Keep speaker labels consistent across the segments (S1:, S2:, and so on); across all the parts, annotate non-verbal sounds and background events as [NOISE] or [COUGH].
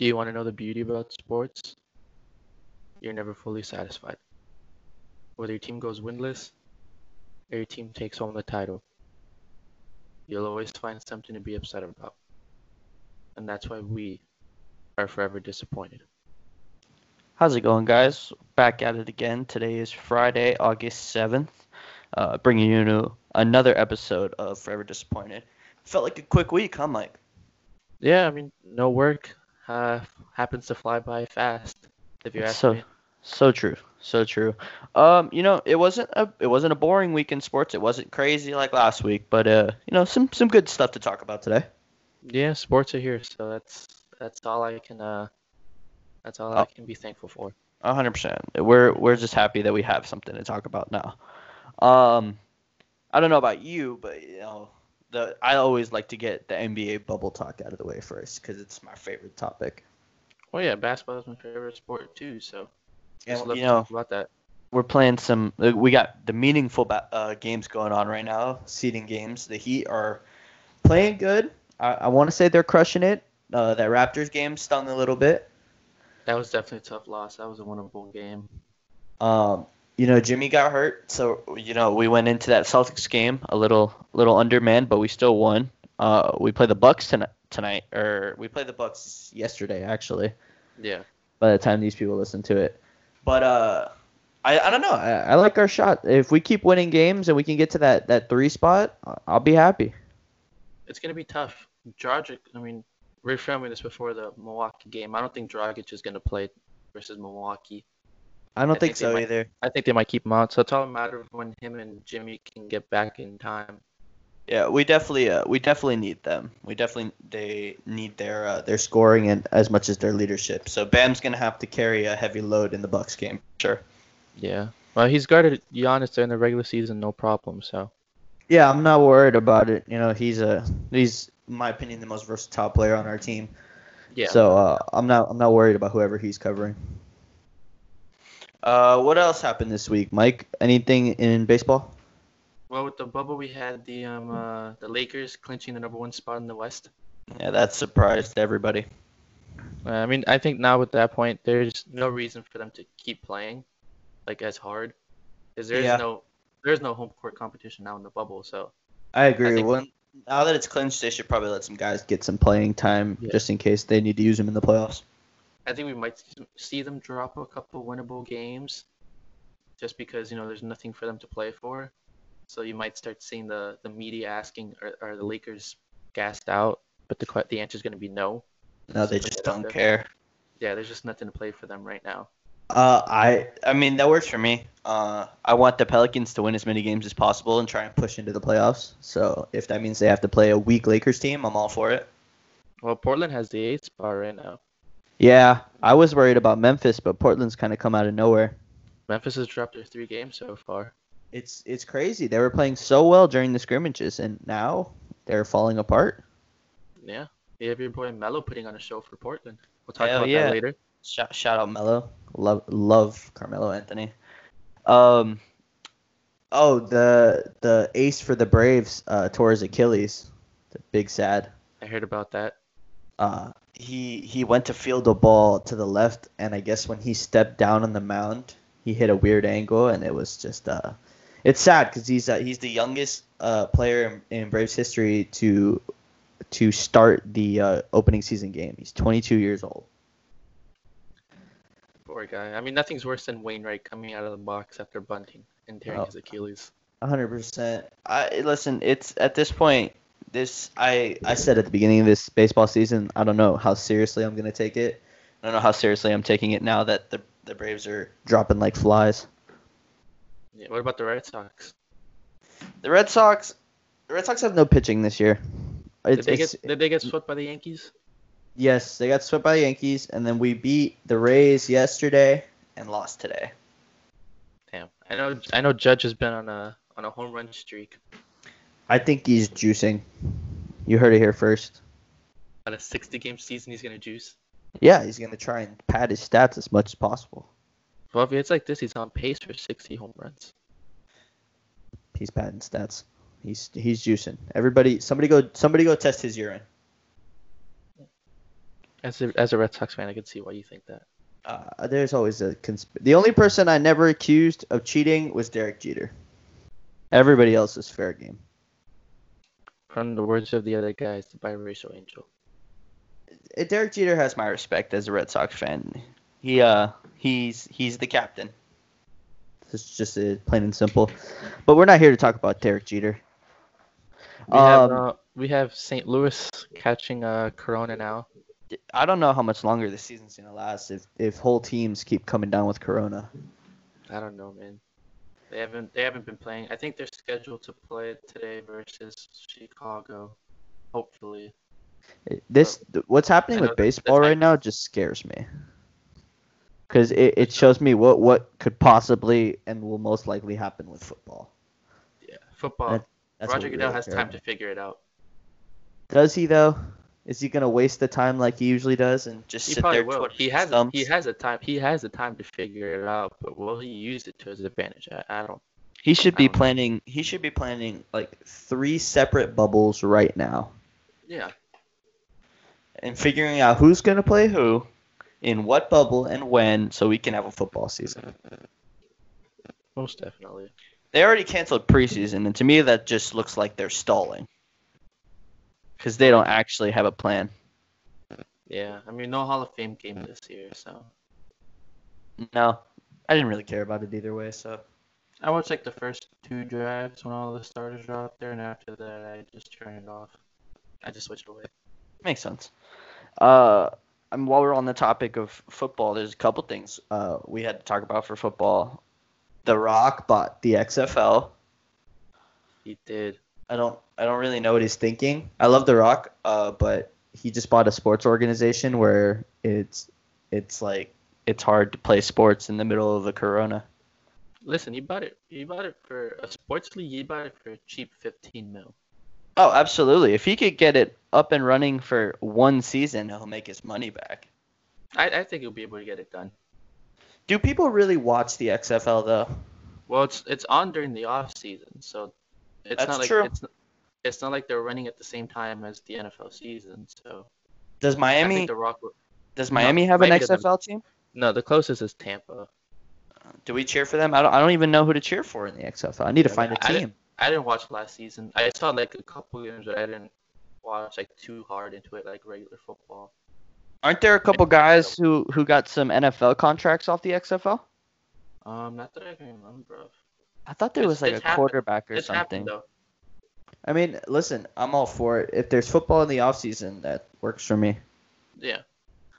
S1: Do you want to know the beauty about sports? You're never fully satisfied. Whether your team goes winless or your team takes home the title, you'll always find something to be upset about. And that's why we are forever disappointed.
S2: How's it going, guys? Back at it again. Today is Friday, August 7th, uh, bringing you another episode of Forever Disappointed. Felt like a quick week, huh, Mike?
S1: Yeah, I mean, no work uh, happens to fly by fast, if you ask
S2: So,
S1: me.
S2: so true, so true. Um, you know, it wasn't a it wasn't a boring week in sports. It wasn't crazy like last week, but uh, you know, some some good stuff to talk about today.
S1: Yeah, sports are here, so that's that's all I can uh, that's all
S2: Oh.
S1: I can be thankful for.
S2: Hundred percent. We're we're just happy that we have something to talk about now. Um, I don't know about you, but you know, the I always like to get the NBA bubble talk out of the way first because it's my favorite topic.
S1: Well, yeah, basketball is my favorite sport too, so just love
S2: you
S1: to
S2: know,
S1: talk about that.
S2: we're playing some. uh, We got the meaningful uh, games going on right now, seeding games. The Heat are playing good. I, I want to say they're crushing it. Uh, that Raptors game stung a little bit.
S1: That was definitely a tough loss. That was a winnable game.
S2: Um, you know, Jimmy got hurt, so you know we went into that Celtics game a little little undermanned, but we still won. Uh, we play the Bucks tonight, tonight, or we played the Bucks yesterday actually.
S1: Yeah,
S2: By the time these people listen to it, but uh, I, I don't know. I, I like our shot. If we keep winning games and we can get to that that three spot, I'll be happy.
S1: it's gonna be tough. Dragic, I mean, we were filming this before the Milwaukee game. I don't think Dragic is gonna play versus Milwaukee.
S2: I don't
S1: I
S2: think,
S1: think
S2: so
S1: might-
S2: either.
S1: I think they might keep him out, so it's all a matter of when him and Jimmy can get back in time.
S2: Yeah, we definitely uh, we definitely need them. We definitely they need their uh, their scoring and as much as their leadership. So Bam's gonna have to carry a heavy load in the Bucks game. Sure.
S1: Yeah. Well, he's guarded Giannis during the regular season, no problem. So
S2: Yeah, I'm not worried about it. You know, he's a he's in my opinion the most versatile player on our team.
S1: yeah.
S2: So uh, I'm not I'm not worried about whoever he's covering. Uh, what else happened this week, Mike? Anything in baseball?
S1: Well, with the bubble, we had the um uh, the Lakers clinching the number one spot in the West.
S2: Yeah, that surprised everybody.
S1: Uh, I mean, I think now at that point, there's no reason for them to keep playing like as hard, because there's
S2: Yeah.
S1: no there's no home court competition now in the bubble. So
S2: I agree.
S1: think-
S2: when now that it's clinched, they should probably let some guys get some playing time
S1: Yeah.
S2: just in case they need to use them in the playoffs.
S1: I think we might see them drop a couple winnable games, just because you know there's nothing for them to play for. So you might start seeing the the media asking, are, are the Lakers gassed out? But the the answer is going to be no.
S2: No, they
S1: Put
S2: just don't
S1: there.
S2: care.
S1: Yeah, there's just nothing to play for them right now.
S2: Uh, I I mean that works for me. Uh, I want the Pelicans to win as many games as possible and try and push into the playoffs. So if that means they have to play a weak Lakers team, I'm all for it.
S1: Well, Portland has the eighth spot right now.
S2: Yeah, I was worried about Memphis, but Portland's kind of come out of nowhere.
S1: Memphis has dropped their three games so far.
S2: It's it's crazy. They were playing so well during the scrimmages, and now they're falling apart.
S1: Yeah. You have your boy Melo putting on a show for Portland. We'll talk
S2: Hell
S1: about
S2: yeah.
S1: that later.
S2: Shout, shout out Melo. Love love Carmelo Anthony. Um. Oh, the the ace for the Braves uh, tore his Achilles. The big sad.
S1: I heard about that.
S2: Uh, he he went to field the ball to the left, and I guess when he stepped down on the mound, he hit a weird angle, and it was just uh, it's sad because he's uh, he's the youngest uh, player in, in Braves history to to start the uh, opening season game. He's 22 years old.
S1: Poor guy. I mean, nothing's worse than Wainwright coming out of the box after bunting and tearing
S2: Oh.
S1: his Achilles.
S2: hundred percent. I listen. It's at this point. This I I said at the beginning of this baseball season. I don't know how seriously I'm gonna take it. I don't know how seriously I'm taking it now that the the Braves are dropping like flies.
S1: Yeah. What about the Red Sox?
S2: The Red Sox. The Red Sox have no pitching this year.
S1: Did
S2: It's,
S1: they
S2: it's,
S1: get did they get swept by the Yankees?
S2: yes, they got swept by the Yankees, and then we beat the Rays yesterday and lost today.
S1: Damn. I know I know Judge has been on a on a home run streak.
S2: I think he's juicing. You heard it here first.
S1: On a 60 game season, he's gonna juice.
S2: Yeah, he's gonna try and pad his stats as much as possible.
S1: Well, if it's like this, he's on pace for 60 home runs.
S2: He's padding stats. He's he's juicing. Everybody, somebody go, somebody go test his urine.
S1: As a as a Red Sox fan, I can see why you think that.
S2: Uh, there's always a consp- the only person I never accused of cheating was Derek Jeter. Everybody else is fair game.
S1: From the words of the other guys, the biracial angel.
S2: Uh, Derek Jeter has my respect as a Red Sox fan. He uh he's he's the captain. It's just uh, plain and simple. But we're not here to talk about Derek Jeter.
S1: We have
S2: Um,
S1: uh, we have St. Louis catching uh Corona now.
S2: I don't know how much longer this season's gonna last if if whole teams keep coming down with Corona.
S1: I don't know, man. They haven't they haven't been playing. I think they're scheduled to play today versus Chicago. Hopefully.
S2: This what's happening with baseball right now just scares me. Cause it, it shows me what what could possibly and will most likely happen with football.
S1: Yeah. Football.
S2: That-
S1: Roger Goodell
S2: really
S1: has time to figure it out.
S2: Does he though? Is he gonna waste the time like he usually does and just
S1: He
S2: sit
S1: probably
S2: there?
S1: will. He has a,
S2: thumbs?
S1: he has a time he has the time to figure it out, but will he use it to his advantage? I, I don't.
S2: He should be
S1: don't know.
S2: planning. He should be planning like three separate bubbles right now,
S1: Yeah.
S2: and figuring out who's gonna play who, in what bubble and when, so we can have a football season.
S1: Most definitely.
S2: They already canceled preseason, and to me that just looks like they're stalling, because they don't actually have a plan.
S1: Yeah. I mean, no Hall of Fame game this year, so
S2: No, I didn't really care about it either way. So
S1: I watched like the first two drives when all the starters are out there, and after that, I just turned it off. I just switched away.
S2: makes sense. Uh, I mean, while we're on the topic of football, there's a couple things uh we had to talk about for football. The Rock bought the XFL.
S1: He did.
S2: I don't I don't really know what he's thinking. I love The Rock, uh, but he just bought a sports organization where it's it's like it's hard to play sports in the middle of the corona.
S1: Listen, he bought it. He bought it for a sports league. He bought it for a cheap 15 mil.
S2: Oh, absolutely. If he could get it up and running for one season, he'll make his money back.
S1: I, I think he'll be able to get it done.
S2: Do people really watch the XFL though?
S1: Well, it's it's on during the off season, so it's
S2: That's
S1: not like
S2: true.
S1: it's it's not like they're running at the same time as the NFL season. So
S2: Does
S1: I
S2: Miami
S1: think the Rock.
S2: Does
S1: no,
S2: Miami have an
S1: Miami doesn't.
S2: XFL team?
S1: no, the closest is Tampa.
S2: Do we cheer for them? I don't, I don't even know who to cheer for in the XFL. I need to find a
S1: I didn't-
S2: team.
S1: I didn't watch last season. I saw like a couple games, but I didn't watch like too hard into it like regular football.
S2: Aren't there a couple guys who, who got some NFL contracts off the XFL?
S1: Um, not that I can remember.
S2: I thought there
S1: It's-
S2: was like a
S1: happened.
S2: quarterback or
S1: It's
S2: something.
S1: happened though.
S2: I mean, listen, I'm all for it. If there's football in the off season, that works for me.
S1: Yeah.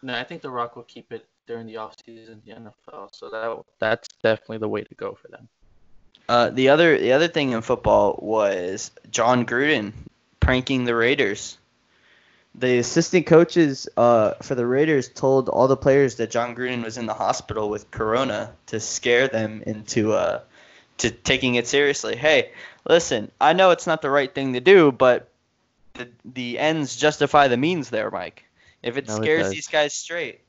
S1: No, I think the Rock will keep it during the off season, the NFL. So that that's definitely the way to go for them.
S2: Uh, the other the other thing in football was Jon Gruden pranking the Raiders. The assistant coaches uh, for the Raiders told all the players that Jon Gruden was in the hospital with corona to scare them into uh, to taking it seriously. Hey, listen, I know it's not the right thing to do, but the the ends justify the means there, Mike. If it
S1: No,
S2: scares
S1: does.
S2: these guys straight,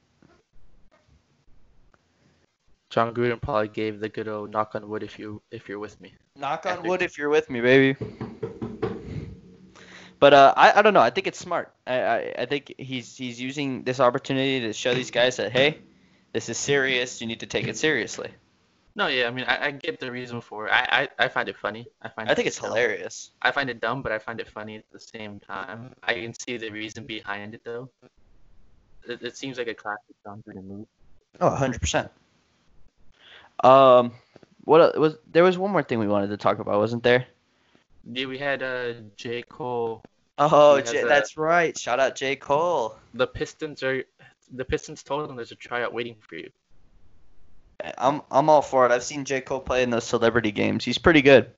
S1: Jon Gruden probably gave the good old knock on wood if you if you're with me.
S2: Knock on
S1: After-
S2: wood if you're with me, baby. But uh, I, I don't know. I think it's smart. I, I, I think he's he's using this opportunity to show these guys that hey, this is serious. You need to take it seriously.
S1: No, yeah, I mean I, I get the reason for it. I, I, I find it funny. I find
S2: I think it's
S1: dumb.
S2: hilarious.
S1: I find it dumb, but I find it funny at the same time. I can see the reason behind it though. It, it seems like a classic Jon Gruden move.
S2: Oh, 100 percent. Um, what was there was one more thing we wanted to talk about, wasn't there?
S1: Yeah, we had uh J Cole.
S2: Oh, J-
S1: a-
S2: that's right. Shout out J Cole.
S1: The Pistons are the Pistons told him there's a tryout waiting for you.
S2: I'm I'm all for it. I've seen J Cole play in those celebrity games. He's pretty good.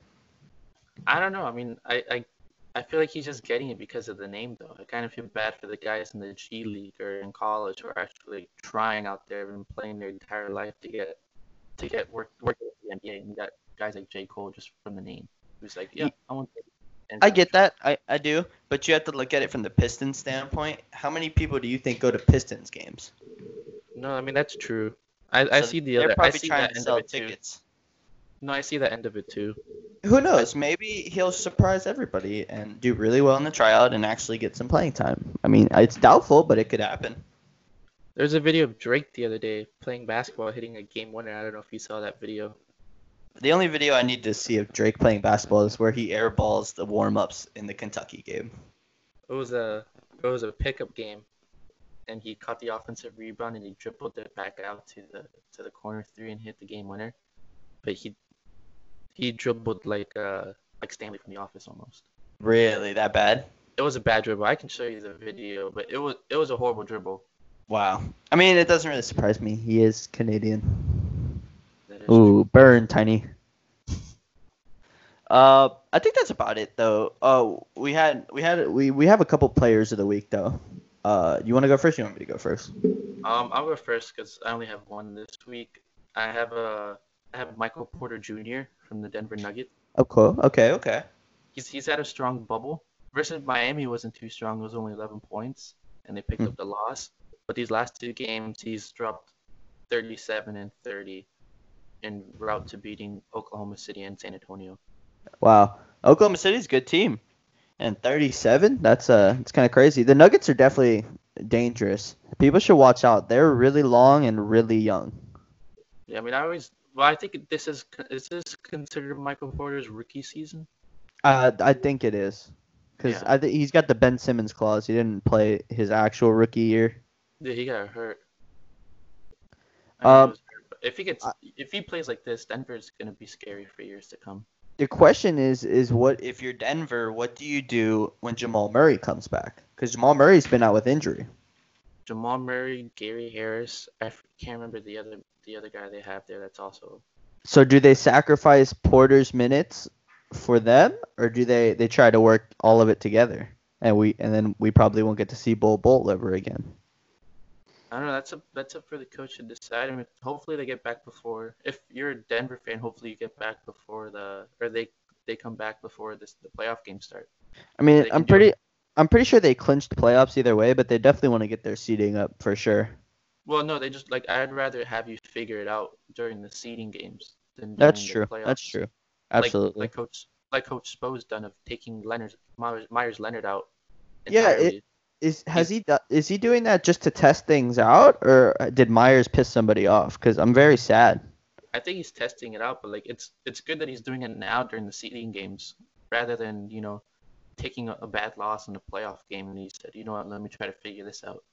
S1: I don't know. I mean, I, I I feel like he's just getting it because of the name, though. I kind of feel bad for the guys in the G League or in college who are actually trying out there and playing their entire life to get to get work work at the NBA. And you got guys like J Cole just from the name, who's like, yeah, I want.
S2: I get that. I, I do. But you have to look at it from the Pistons standpoint. How many people do you think go to Pistons games?
S1: No, I mean that's true. I, I
S2: So
S1: see the
S2: They're
S1: other. I
S2: probably
S1: see
S2: trying
S1: that
S2: to
S1: end
S2: sell
S1: of it too.
S2: tickets.
S1: No, I see the end of it too.
S2: Who knows? Maybe he'll surprise everybody and do really well in the tryout and actually get some playing time. I mean, it's doubtful, but it could happen.
S1: There's a video of Drake the other day playing basketball, hitting a game winner. I don't know if you saw that video.
S2: The only video I need to see of Drake playing basketball is where he airballs the warm ups in the Kentucky game.
S1: It was a it was a pickup game, and he caught the offensive rebound and he dribbled it back out to the to the corner three and hit the game winner. But he he dribbled like uh like Stanley from The Office almost.
S2: Really, that bad?
S1: It was a bad dribble. I can show you the video, but it was it was a horrible dribble.
S2: Wow. I mean, it doesn't really surprise me. He is Canadian.
S1: Is true.
S2: Ooh, burn, tiny. [LAUGHS] Uh, I think that's about it though. Oh, we had we had we we have a couple players of the week though. Uh, you want to go first? Or you want me to go first?
S1: Um, I'll go first because I only have one this week. I have a I have Michael Porter Jr. from the Denver Nuggets.
S2: Oh, cool. Okay, okay.
S1: He's he's had a strong bubble. Versus Miami wasn't too strong. It was only 11 points, and they picked
S2: Hmm.
S1: up the loss. But these last two games, he's dropped 37 and 30, en route to beating Oklahoma City and San Antonio.
S2: Wow. Oklahoma City's a good team. And 37? That's uh it's kind of crazy. The Nuggets are definitely dangerous. People should watch out. They're really long and really young.
S1: Yeah, I mean, I always well, I think this is is this considered Michael Porter's rookie season?
S2: Uh I think it is. Cuz
S1: Yeah.
S2: I think he's got the Ben Simmons clause. He didn't play his actual rookie year.
S1: Yeah, he got hurt. I
S2: Um,
S1: hurt, if he gets if he plays like this, Denver's gonna be scary for years to come.
S2: The question is is what if you're Denver, what do you do when Jamal Murray comes back? Cuz Jamal Murray's been out with injury.
S1: Jamal Murray, Gary Harris. I can't remember the other the other guy they have there. That's also
S2: So do they sacrifice Porter's minutes for them, or do they they try to work all of it together? And we and then we probably won't get to see Bol Bol ever again.
S1: I don't know. That's up that's up for the coach to decide. I mean, hopefully they get back before. If you're a Denver fan, hopefully you get back before the or they they come back before this the playoff games start.
S2: I mean, I'm pretty I'm pretty sure they clinched playoffs either way, but they definitely want to get their seeding up for sure.
S1: Well, no, they just like I'd rather have you figure it out during the seeding games than
S2: That's true. That's true. Absolutely.
S1: Like, Coach like Coach Spo's done of taking Leonard Meyers, Meyers Leonard out.
S2: Yeah, it-
S1: entirely.
S2: Is has he is he doing that just to test things out, or uh, did Meyers piss somebody off? Because I'm very sad.
S1: I think he's testing it out, but like it's it's good that he's doing it now during the seeding games rather than you know taking a, a bad loss in a playoff game and he said, you know what, let me try to figure this out.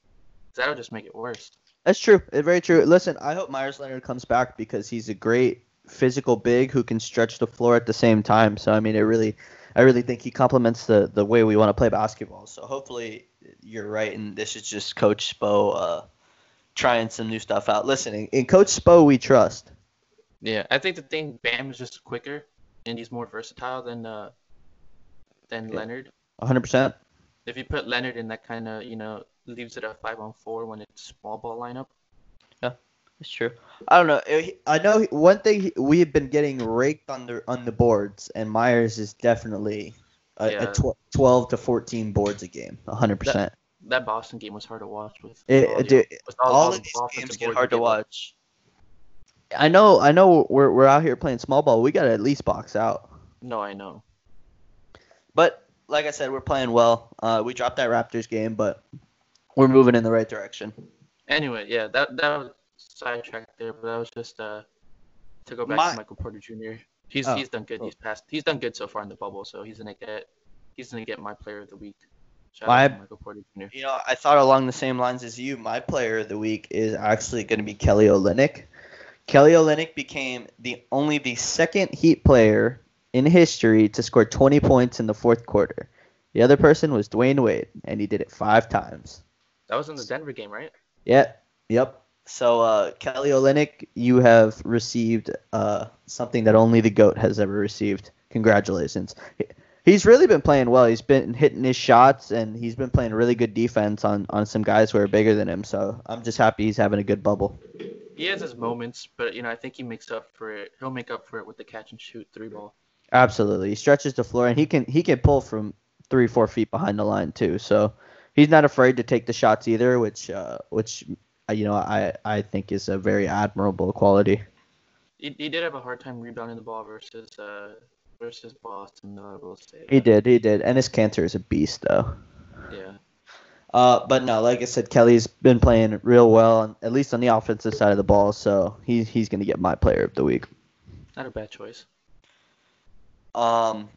S1: That'll just make it worse.
S2: That's true. It's very true. Listen, I hope Meyers Leonard comes back because he's a great physical big who can stretch the floor at the same time. So I mean, it really, I really think he complements the the way we want to play basketball. So hopefully you're right, and this is just Coach Spo uh, trying some new stuff out. Listen, in, Coach Spo we trust.
S1: Yeah, I think the thing Bam is just quicker and he's more versatile than uh than
S2: Yeah.
S1: Leonard.
S2: 100. percent
S1: If you put Leonard in that kind of you know leaves it a five on four when it's small ball lineup.
S2: Yeah, it's true. I don't know. Eh, I know one thing we've been getting raked on the on the boards, and Meyers is definitely a,
S1: Yeah.
S2: a tw- 12 to 14 boards a game. 100. percent
S1: That Boston game was hard to watch with.
S2: It-
S1: all
S2: dude,
S1: with
S2: all
S1: the
S2: of these games get hard to
S1: they gave up.
S2: watch. I know, I know. We're we're out here playing small ball. We gotta at least box out.
S1: No, I know.
S2: But like I said, we're playing well. Uh, we dropped that Raptors game, but we're moving in the right direction.
S1: Anyway, yeah, that that was sidetracked there, but that was just uh to go back
S2: My-
S1: to Michael Porter Jr. He's
S2: Oh,
S1: he's done good.
S2: oh.
S1: He's passed. He's done good so far in the bubble, so he's gonna get he's gonna get my player of the week. Shout
S2: My-
S1: Michael Porter Jr.
S2: You know, I thought along the same lines as you. My player of the week is actually going to be Kelly Olynyk. Kelly Olynyk became the only the second Heat player in history to score 20 points in the fourth quarter. The other person was Dwyane Wade, and he did it five times.
S1: That was in the Denver game, right?
S2: Yeah. Yep. So uh, Kelly Olynyk, you have received uh, something that only the goat has ever received. Congratulations. He's really been playing well. He's been hitting his shots, and he's been playing really good defense on, on some guys who are bigger than him. So I'm just happy he's having a good bubble.
S1: He has his moments, but you know I think he makes up for it. He'll make up for it with the catch and shoot three ball.
S2: Absolutely, he stretches the floor, and he can he can pull from three four feet behind the line too. So he's not afraid to take the shots either, which uh, which you know I I think is a very admirable quality.
S1: He, he did have a hard time rebounding the ball versus uh versus Boston, though I will say.
S2: He did, he did, and Enes Kanter is a beast though.
S1: Yeah.
S2: Uh, but no, like I said, Kelly's been playing real well, at least on the offensive side of the ball. So he's he's gonna get my player of the week.
S1: Not a bad choice.
S2: Um,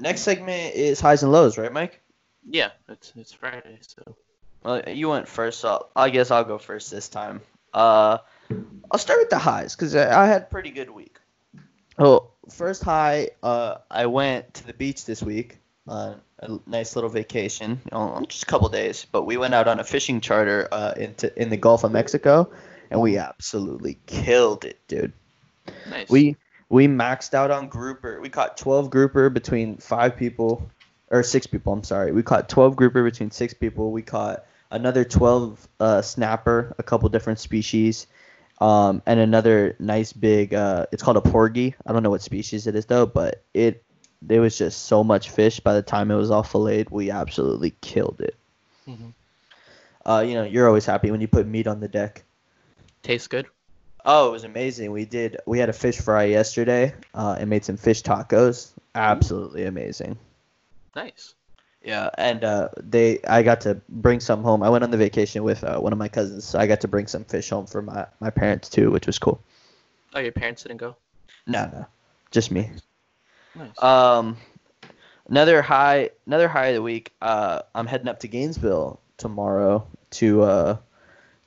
S2: next segment is highs and lows, right, Mike?
S1: Yeah, it's it's Friday, so
S2: Well, you went first, so I guess I'll go first this time. Uh, I'll start with the highs because I had a pretty good week. Oh, first high, uh, I went to the beach this week on a nice little vacation, you know, just a couple days. But we went out on a fishing charter uh, into in the Gulf of Mexico, and we absolutely killed it, dude.
S1: nice.
S2: We we maxed out on grouper. We caught 12 grouper between five people, or six people. I'm sorry. We caught 12 grouper between six people. We caught another 12 uh, snapper, a couple different species, um, and another nice big. Uh, it's called a porgy. I don't know what species it is though, but it there was just so much fish. By the time it was all filleted, we absolutely killed it.
S1: Mhm.
S2: Uh, you know, you're always happy when you put meat on the deck.
S1: Tastes good.
S2: Oh, it was amazing. We did. We had a fish fry yesterday, uh, and made some fish tacos. Absolutely amazing.
S1: Nice.
S2: Yeah, and uh, they, I got to bring some home. I went on the vacation with uh, one of my cousins, so I got to bring some fish home for my my parents too, which was cool.
S1: Oh, your parents didn't go.
S2: No, no, just me.
S1: Nice.
S2: Um, another high, another high of the week. Uh, I'm heading up to Gainesville tomorrow to uh,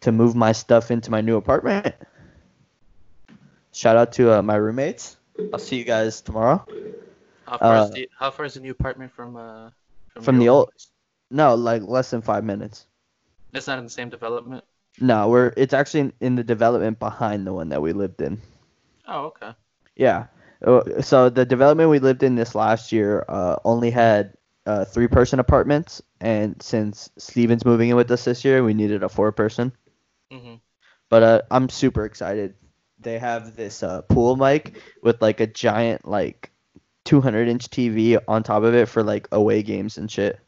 S2: to move my stuff into my new apartment. Shout out to uh, my roommates. I'll see you guys tomorrow.
S1: how far
S2: uh,
S1: is the how far is the new apartment from uh
S2: From the old- No, like less than five minutes.
S1: It's not in the same development.
S2: No, we're it's actually in, in the development behind the one that we lived in.
S1: Oh, okay.
S2: Yeah. Uh, So the development we lived in this last year uh, only had uh, three person apartments, and since Steven's moving in with us this year, we needed a four person.
S1: Mhm.
S2: But uh, I'm super excited. They have this uh, pool mic with like a giant like 200 inch TV on top of it for like away games and shit.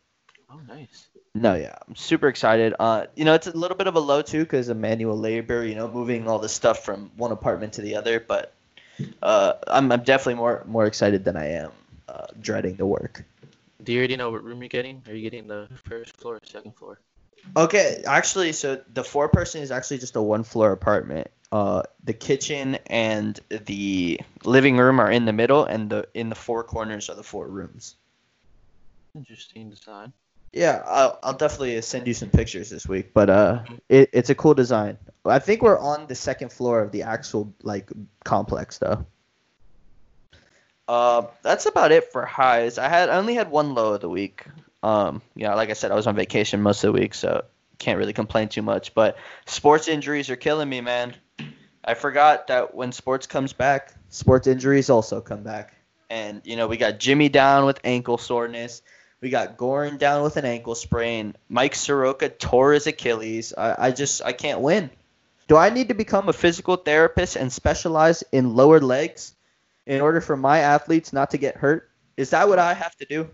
S1: Oh, nice.
S2: No, yeah, I'm super excited. Uh, you know, it's a little bit of a low too because of manual labor. You know, moving all the stuff from one apartment to the other. But uh, I'm, I'm definitely more more excited than I am uh, dreading the work.
S1: Do you already know what room you're getting? Are you getting the first floor or second floor?
S2: Okay, actually, so the four person is actually just a one floor apartment. Uh, the kitchen and the living room are in the middle, and the in the four corners are the four rooms.
S1: Interesting design.
S2: Yeah, I'll, I'll definitely send you some pictures this week. But uh, it, it's a cool design. I think we're on the second floor of the actual like complex though. Uh, that's about it for highs. I had I only had one low of the week. Um, you know, like I said, I was on vacation most of the week, so can't really complain too much. But sports injuries are killing me, man. I forgot that when sports comes back, sports injuries also come back. And you know, we got Jimmy down with ankle soreness. We got Goran down with an ankle sprain. Mike Soroka tore his Achilles. I, I just I can't win. Do I need to become a physical therapist and specialize in lower legs in order for my athletes not to get hurt? Is that what I have to do?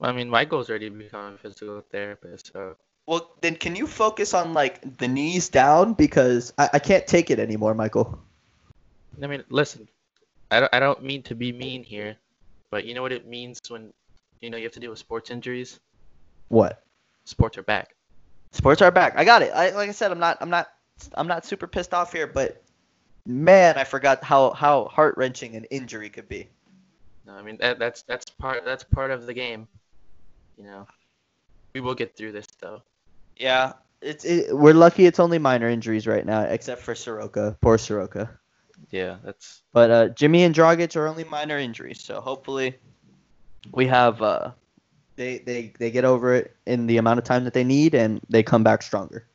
S1: Well, I mean, my already become a physical therapist, so
S2: Well, then can you focus on like the knees down because I, I can't take it anymore, Michael.
S1: I mean, listen, I don't, I don't mean to be mean here, but you know what it means when, you know, you have to deal with sports injuries?
S2: What?
S1: Sports are back.
S2: Sports are back. I got it. I, like I said, I'm not I'm not I'm not super pissed off here, but man, I forgot how how heart wrenching an injury could be.
S1: No, I mean, that, that's that's part that's part of the game. You know, we will get through this though.
S2: Yeah, it's it, we're lucky it's only minor injuries right now, except for Soroka. Poor Soroka.
S1: Yeah, that's
S2: But uh, Jimmy and Dragic are only minor injuries, so hopefully we have uh, they they they get over it in the amount of time that they need, and they come back stronger.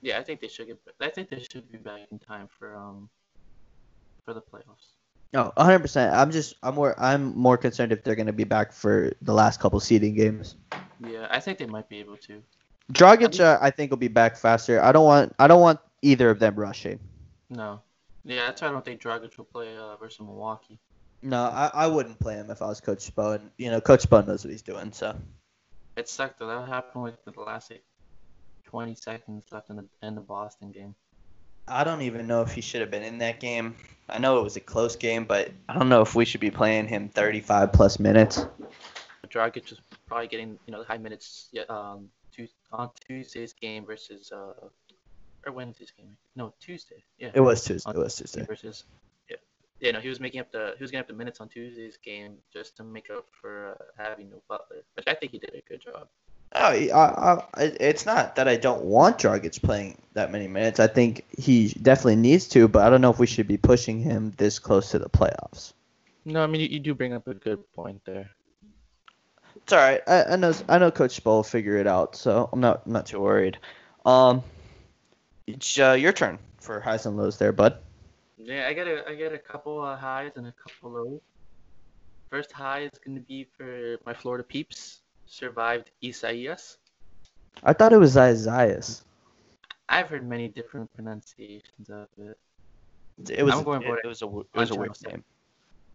S1: yeah. I think they should get. I think they should be back in time for um for the playoffs.
S2: No, 100. percent I'm just I'm more I'm more concerned if they're gonna be back for the last couple seeding games.
S1: Yeah, I think they might be able to.
S2: Dragic, uh, I think will be back faster. I don't want I don't want either of them rushing.
S1: No. Yeah, that's why I don't think Dragic will play uh, versus Milwaukee.
S2: No, I, I wouldn't play him if I was Coach Spo, and you know Coach Spo knows what he's doing. So
S1: It sucked though. That happened with the last like 20 seconds left in the in the Boston game.
S2: I don't even know if he should have been in that game. I know it was a close game, but I don't know if we should be playing him 35 plus minutes.
S1: Dragic is probably getting you know the high minutes um on Tuesday's game versus uh or Wednesday's game. No, Tuesday. Yeah.
S2: It was Tuesday.
S1: on
S2: It was Tuesday.
S1: versus yeah. Yeah, no, he was making up the he was getting up the minutes on Tuesday's game just to make up for uh, having no Butler, which I think he did a good job.
S2: Oh, I, I, I- it's not that I don't want Dragic playing that many minutes. I think he definitely needs to, but I don't know if we should be pushing him this close to the playoffs.
S1: No, I mean you, you do bring up a good point there.
S2: It's all right. I, I know I know Coach Spo will figure it out, so I'm not I'm not too worried. Um, it's uh, your turn for highs and lows there, bud.
S1: Yeah, I got a I got a couple uh, highs and a couple lows. First high is gonna be for my Florida peeps. Survived Isaias.
S2: I thought it was Isaias.
S1: I've heard many different pronunciations of it.
S2: It was
S1: I'm going
S2: it,
S1: for
S2: it was a it was a weird name.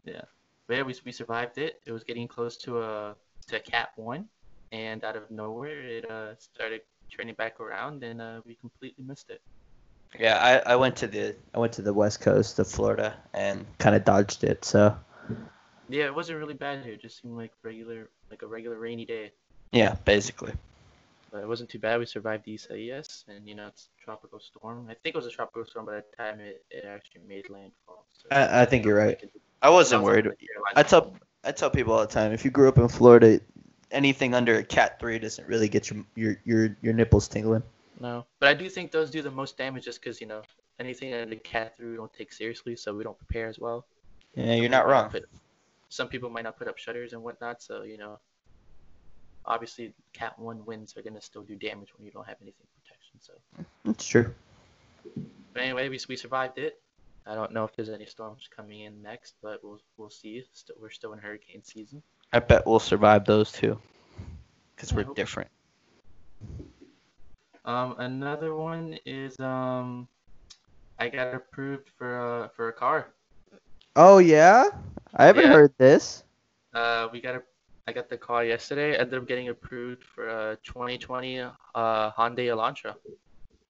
S1: But yeah, we, we survived it. It was getting close to a to cat one, and out of nowhere, it uh started turning back around, and uh, we completely missed it.
S2: Yeah, I, I went to the I went to the west coast of Florida and kind of dodged it. So
S1: Yeah, it wasn't really bad here. It just seemed like regular, like a regular rainy day.
S2: yeah, basically.
S1: But it wasn't too bad. We survived the Isaias, and you know it's a tropical storm. I think it was a tropical storm by the time it, it actually made landfall. So
S2: I, I think you're right. I wasn't
S1: sounds
S2: worried.
S1: like the
S2: I tell. I tell people all the time if you grew up in Florida, anything under a cat three doesn't really get your your your, your nipples tingling.
S1: No, but I do think those do the most damage just because you know anything under cat three we don't take seriously, so we don't prepare as well.
S2: Yeah, you're not wrong.
S1: put- some people might not put up shutters and whatnot, so you know. Obviously, Cat One winds are gonna still do damage when you don't have anything protection. So,
S2: that's true.
S1: but anyway, we we survived it. I don't know if there's any storms coming in next, but we'll we'll see. Still, we're still in hurricane season.
S2: I bet we'll survive those too, Because
S1: I
S2: we're different.
S1: Um, another one is um, I got approved for uh for a car.
S2: Oh yeah? I haven't
S1: Yeah.
S2: heard this.
S1: Uh, we got a, I got the car yesterday. Ended up getting approved for a 2020 uh Hyundai Elantra.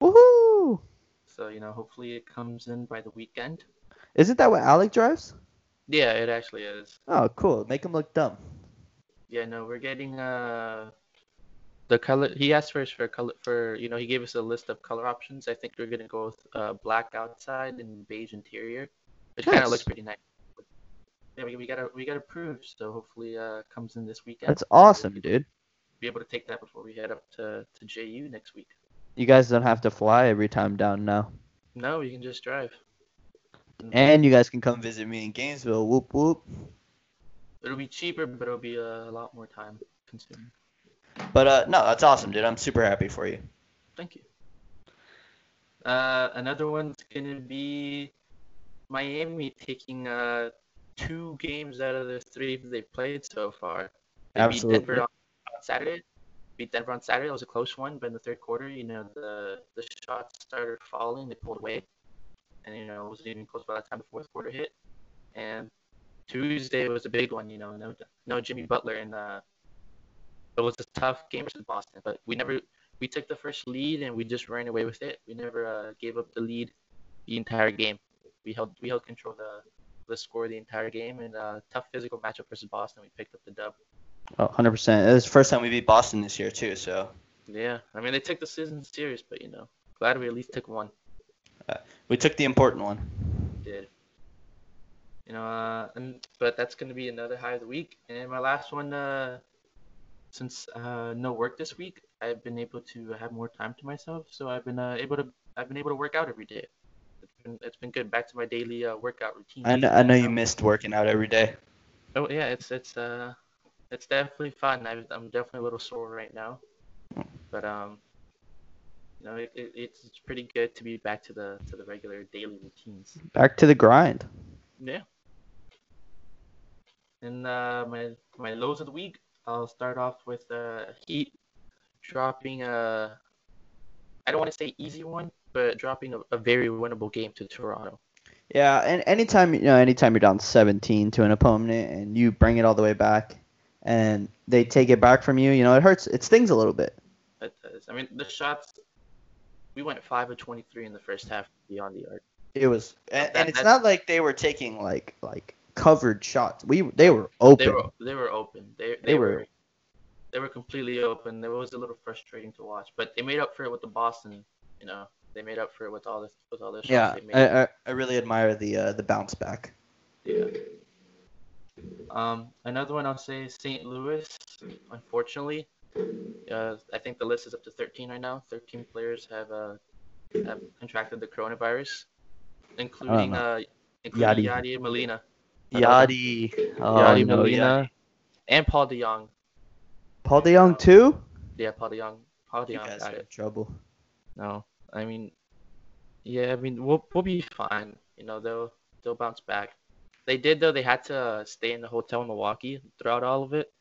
S2: Woohoo!
S1: So you know, hopefully it comes in by the weekend.
S2: Isn't that what Alec drives?
S1: Yeah, it actually is.
S2: Oh, cool. Make him look dumb.
S1: Yeah, no, we're getting uh the color. He asked for us for color for you know he gave us a list of color options. I think we're gonna go with uh black outside and beige interior, which kind of looks pretty nice. Yeah, we, we got a, we got approved, so hopefully uh comes in this weekend.
S2: That's awesome, dude.
S1: Be able to take that before we head up to to JU next week.
S2: You guys don't have to fly every time down now.
S1: No, you can just drive.
S2: And you guys can come visit me in Gainesville. Whoop whoop.
S1: It'll be cheaper, but it'll be a lot more time consuming.
S2: But uh no, that's awesome, dude. I'm super happy for you.
S1: Thank you. Uh, another one's gonna be Miami taking uh two games out of the three they've played so far. They
S2: Absolutely.
S1: beat Denver on, on Saturday. Beat Denver on Saturday. It was a close one, but in the third quarter, you know, the the shots started falling. They pulled away, and you know, it wasn't even close by the time the fourth quarter hit. And Tuesday was a big one. You know, no no Jimmy Butler, and uh, it was a tough game versus Boston. But we never we took the first lead and we just ran away with it. We never uh, gave up the lead the entire game. We held we held control the the score the entire game and a tough physical matchup versus Boston. We picked up the dub.
S2: Oh, 100%. It's the first time we beat Boston this year too, so
S1: Yeah, I mean they took the season serious, but you know, glad we at least took one.
S2: we took the important one.
S1: Did. You know, uh, and but that's gonna be another high of the week. And my last one, uh, since uh, no work this week, I've been able to have more time to myself. So I've been uh, able to I've been able to work out every day. It's been it's been good. Back to my daily uh, workout routine.
S2: I know, I know you missed working out every day.
S1: Oh yeah, it's it's uh it's definitely fun. I, I'm definitely a little sore right now, but um, you know, it, it, it's it's pretty good to be back to the to the regular daily routines.
S2: Back to the grind.
S1: Yeah. And uh, my my lows of the week, I'll start off with uh, Heat dropping a I don't want to say easy one, but dropping a, a very winnable game to Toronto.
S2: Yeah, and anytime you know, anytime you're down 17 to an opponent and you bring it all the way back, and they take it back from you, you know, it hurts. It stings a little bit.
S1: It does. I mean, the shots. We went five of 23 in the first half beyond the arc.
S2: It was, and,
S1: That-
S2: and it's not like they were taking like like covered shots. We they were open.
S1: They were they were open. They they,
S2: They
S1: were,
S2: were-
S1: they were completely open. It was a little frustrating to watch, but they made up for it with the Boston. You know, they made up for it with all this with all this.
S2: Yeah,
S1: they made.
S2: I, I, I really admire the uh, the bounce back.
S1: Yeah. Um, another one I'll say St. Louis. Unfortunately, uh, I think the list is up to 13 right now. 13 players have uh, have contracted the coronavirus, including
S2: know.
S1: uh, including
S2: Yadi.
S1: Yadi Molina,
S2: Yadi, oh,
S1: Yadi
S2: no,
S1: Molina,
S2: Yadi.
S1: and Paul DeJong.
S2: Paul DeJong too.
S1: Yeah, Paul DeJong. Paul
S2: You
S1: DeJong
S2: guys
S1: got
S2: are in
S1: it.
S2: trouble.
S1: No, I mean, yeah, I mean we'll we'll be fine. You know they'll they'll bounce back. They did though. They had to uh, stay in the hotel in Milwaukee throughout all of it,